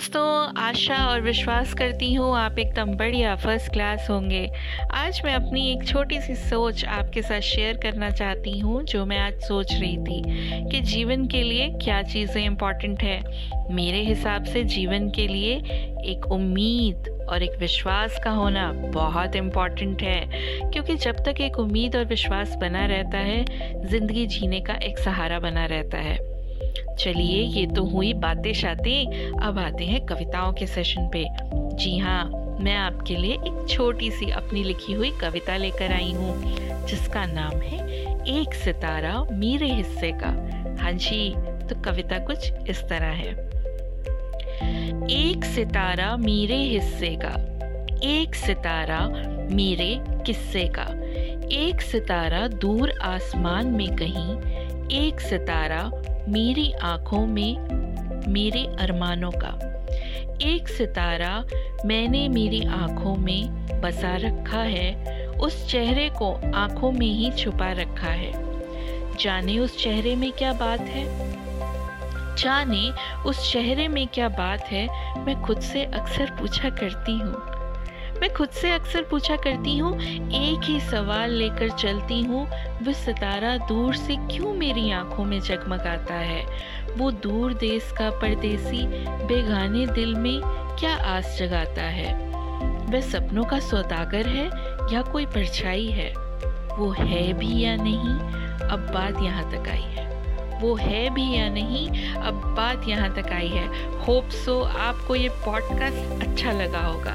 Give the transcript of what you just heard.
दोस्तों, आशा और विश्वास करती हूँ आप एकदम बढ़िया फ़र्स्ट क्लास होंगे। आज मैं अपनी एक छोटी सी सोच आपके साथ शेयर करना चाहती हूँ, जो मैं आज सोच रही थी कि जीवन के लिए क्या चीज़ें इंपॉर्टेंट है। मेरे हिसाब से जीवन के लिए एक उम्मीद और एक विश्वास का होना बहुत इंपॉर्टेंट है, क्योंकि जब तक एक उम्मीद और विश्वास बना रहता है, ज़िंदगी जीने का एक सहारा बना रहता है। चलिए, ये तो हुई बातें शातें। अब आते हैं कविताओं के सेशन पे। जी हाँ मैं आपके लिए एक छोटी सी अपनी लिखी हुई कविता लेकर आई हूँ, जिसका नाम है एक सितारा मेरे हिस्से का। हाँ जी तो कविता कुछ इस तरह है। एक सितारा मेरे हिस्से का, एक सितारा मेरे किस्से का। एक सितारा दूर आसमान में कहीं, एक सितारा मेरी आँखों में, मेरे अरमानों का। एक सितारा मैंने मेरी आँखों में बसा रखा है, उस चेहरे को आँखों में ही छुपा रखा है। जाने उस चेहरे में क्या बात है? जाने उस चेहरे में क्या बात है, मैं खुद से अक्सर पूछा करती हूँ। मैं खुद से अक्सर पूछा करती हूँ, एक ही सवाल लेकर चलती हूँ, वह सितारा दूर से क्यों मेरी आँखों में जगमगाता है? वो दूर देश का परदेसी, बेगाने दिल में क्या आस जगाता है? वह सपनों का सौदागर है या कोई परछाई है? वो है भी या नहीं? अब बात यहाँ तक आई है। वो है भी या नहीं? अब बात यहाँ तक आई है। होप सो आपको ये पॉडकास्ट अच्छा लगा होगा।